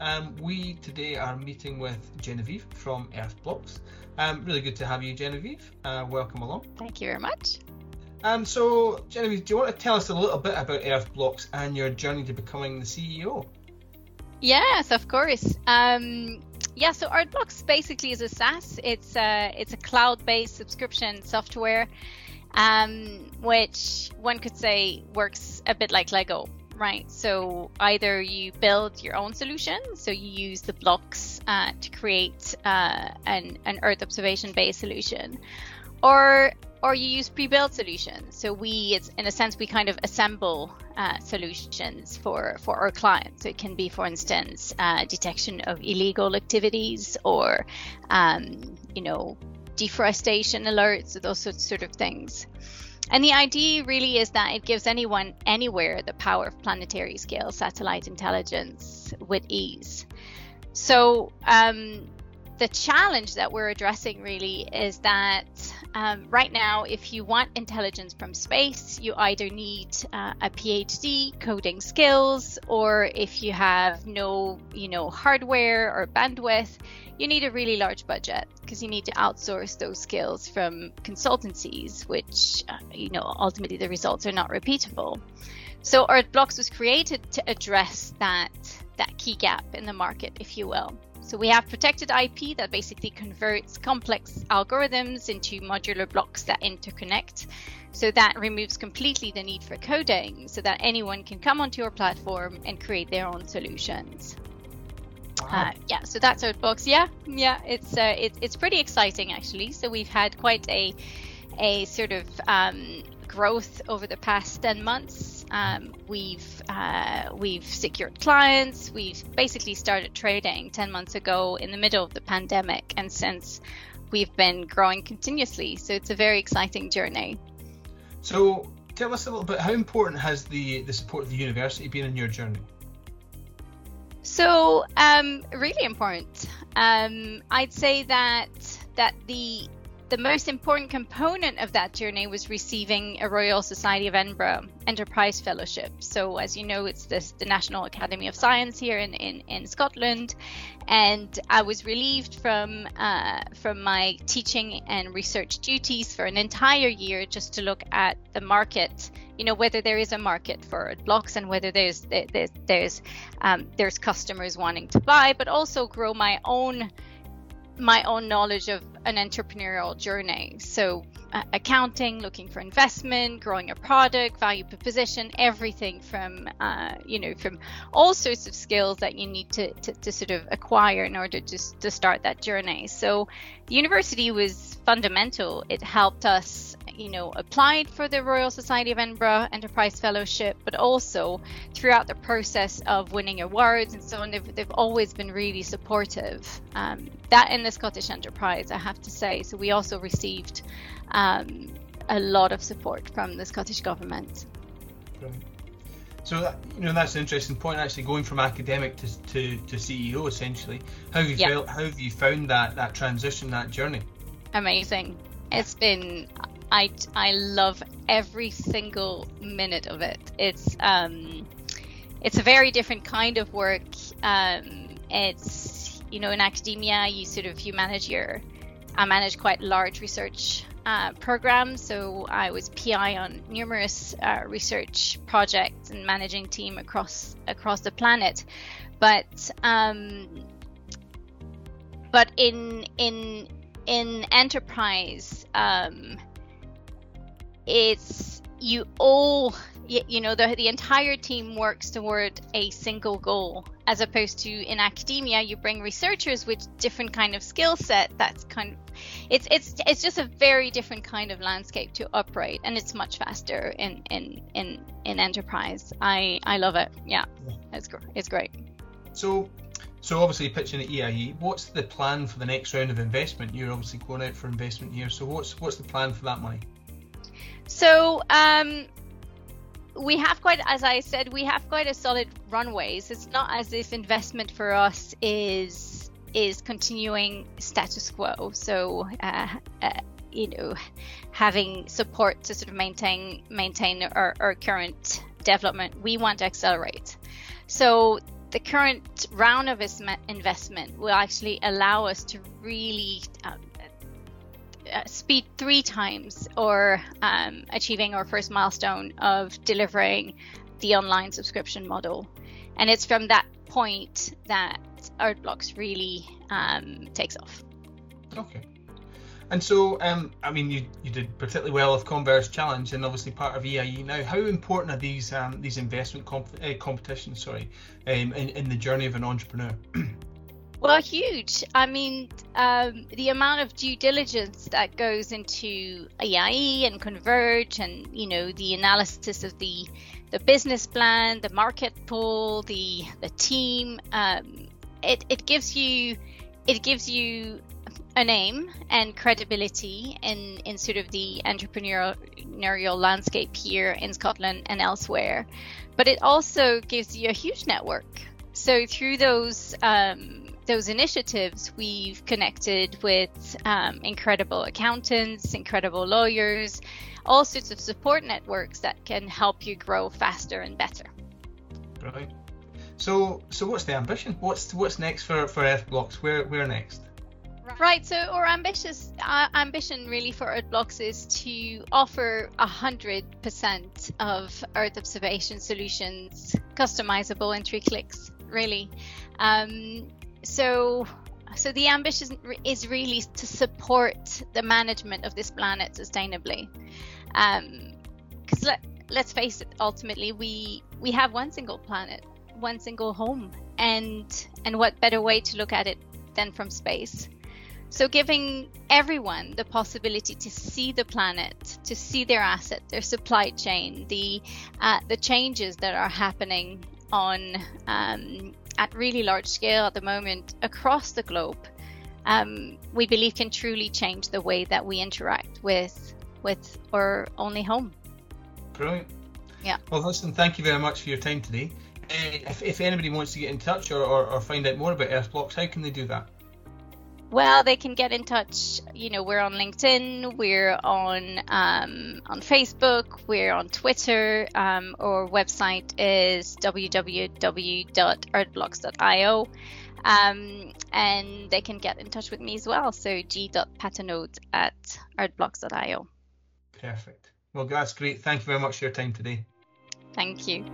Um, we today are meeting with Genevieve from Earthblox. Um, really good to have you, Genevieve. Uh, welcome along. Thank you very much. Um, so, Genevieve, do you want to tell us a little bit about Earthblox and your journey to becoming the CEO? Yes, of course. Um, yeah, so Earthblox basically is a SaaS. It's a, it's a cloud-based subscription software, um, which one could say works a bit like Lego right? So either you build your own solution, so you use the blocks uh, to create uh, an, an Earth observation based solution, or or you use pre-built solutions. So we, it's in a sense, we kind of assemble uh, solutions for for our clients. So it can be, for instance, uh, detection of illegal activities, or um, you know, deforestation alerts, those sort of things. And the idea really is that it gives anyone anywhere the power of planetary scale satellite intelligence with ease. So, um, the challenge that we're addressing really is that um, right now, if you want intelligence from space, you either need uh, a PhD, coding skills, or if you have no, you know, hardware or bandwidth, you need a really large budget because you need to outsource those skills from consultancies, which, uh, you know, ultimately the results are not repeatable. So Earthblox was created to address that that key gap in the market, if you will. So we have protected IP that basically converts complex algorithms into modular blocks that interconnect. So that removes completely the need for coding so that anyone can come onto your platform and create their own solutions. Uh, yeah, so that's Earthblox. Yeah, yeah, it's uh, it, it's pretty exciting actually. So we've had quite a a sort of um, growth over the past ten months. Um, we've uh, we've secured clients. We've basically started trading ten months ago in the middle of the pandemic, and since we've been growing continuously. So it's a very exciting journey. So tell us a little bit. How important has the the support of the university been in your journey? So, um, really important. Um, I'd say that that the the most important component of that journey was receiving a Royal Society of Edinburgh Enterprise Fellowship. So, as you know, it's this, the National Academy of Science here in, in, in Scotland, and I was relieved from uh, from my teaching and research duties for an entire year just to look at the market. You know whether there is a market for blocks and whether there's there's there's um, there's customers wanting to buy, but also grow my own my own knowledge of an entrepreneurial journey. So, uh, accounting, looking for investment, growing a product, value proposition, everything from, uh, you know, from all sorts of skills that you need to, to, to sort of acquire in order to, to start that journey. So, the university was fundamental. It helped us you know, applied for the Royal Society of Edinburgh Enterprise Fellowship, but also throughout the process of winning awards and so on, they've, they've always been really supportive. Um, that in the Scottish Enterprise, I have to say. So we also received um, a lot of support from the Scottish Government. Right. So that, you know that's an interesting point. Actually, going from academic to, to, to CEO, essentially, how have you yeah. felt? How have you found that that transition, that journey? Amazing. It's been I I love every single minute of it. It's um, it's a very different kind of work. Um, it's you know in academia you sort of you manage your I manage quite large research uh, programs, so I was PI on numerous uh, research projects and managing team across across the planet. But um, but in in in enterprise, um, it's you all you know the, the entire team works toward a single goal as opposed to in academia you bring researchers with different kind of skill set that's kind of it's it's it's just a very different kind of landscape to operate and it's much faster in in in in enterprise i i love it yeah, yeah. it's it's great so so obviously pitching at EIE, what's the plan for the next round of investment? You're obviously going out for investment here. So what's what's the plan for that money? So um, we have quite, as I said, we have quite a solid runways. It's not as if investment for us is is continuing status quo. So uh, uh, you know, having support to sort of maintain maintain our, our current development, we want to accelerate. So the current round of investment will actually allow us to really uh, speed three times or um, achieving our first milestone of delivering the online subscription model. And it's from that point that Earthblox really um, takes off. Okay. And so, um, I mean, you, you did particularly well with Converge Challenge, and obviously part of EIE now. How important are these um, these investment comp- uh, competitions, sorry, um, in, in the journey of an entrepreneur? well, huge. I mean, um, the amount of due diligence that goes into EIE and Converge, and you know, the analysis of the the business plan, the market pool, the the team. Um, it it gives you it gives you a name and credibility in, in sort of the entrepreneurial landscape here in Scotland and elsewhere. But it also gives you a huge network. So through those um, those initiatives, we've connected with um, incredible accountants, incredible lawyers, all sorts of support networks that can help you grow faster and better. Right. So, so what's the ambition? What's what's next for for Earthblox? Where where next? Right. So our ambitious uh, ambition really for Earthblox is to offer a hundred percent of Earth observation solutions customizable in three clicks. Really. Um, so so the ambition is really to support the management of this planet sustainably. Because um, let, let's face it, ultimately we we have one single planet, one single home, and and what better way to look at it than from space? So, giving everyone the possibility to see the planet, to see their asset, their supply chain, the uh, the changes that are happening on um, at really large scale at the moment across the globe, um, we believe can truly change the way that we interact with with our only home. Brilliant. Yeah. Well, listen, thank you very much for your time today. Uh, if, if anybody wants to get in touch or, or, or find out more about Earthblox, how can they do that? Well, they can get in touch. You know, we're on LinkedIn, we're on um, on Facebook, we're on Twitter. Um, our website is www.earthblox.io. Um, and they can get in touch with me as well. So g.patenaude at earthblox.io. Perfect. Well, that's great. Thank you very much for your time today. Thank you.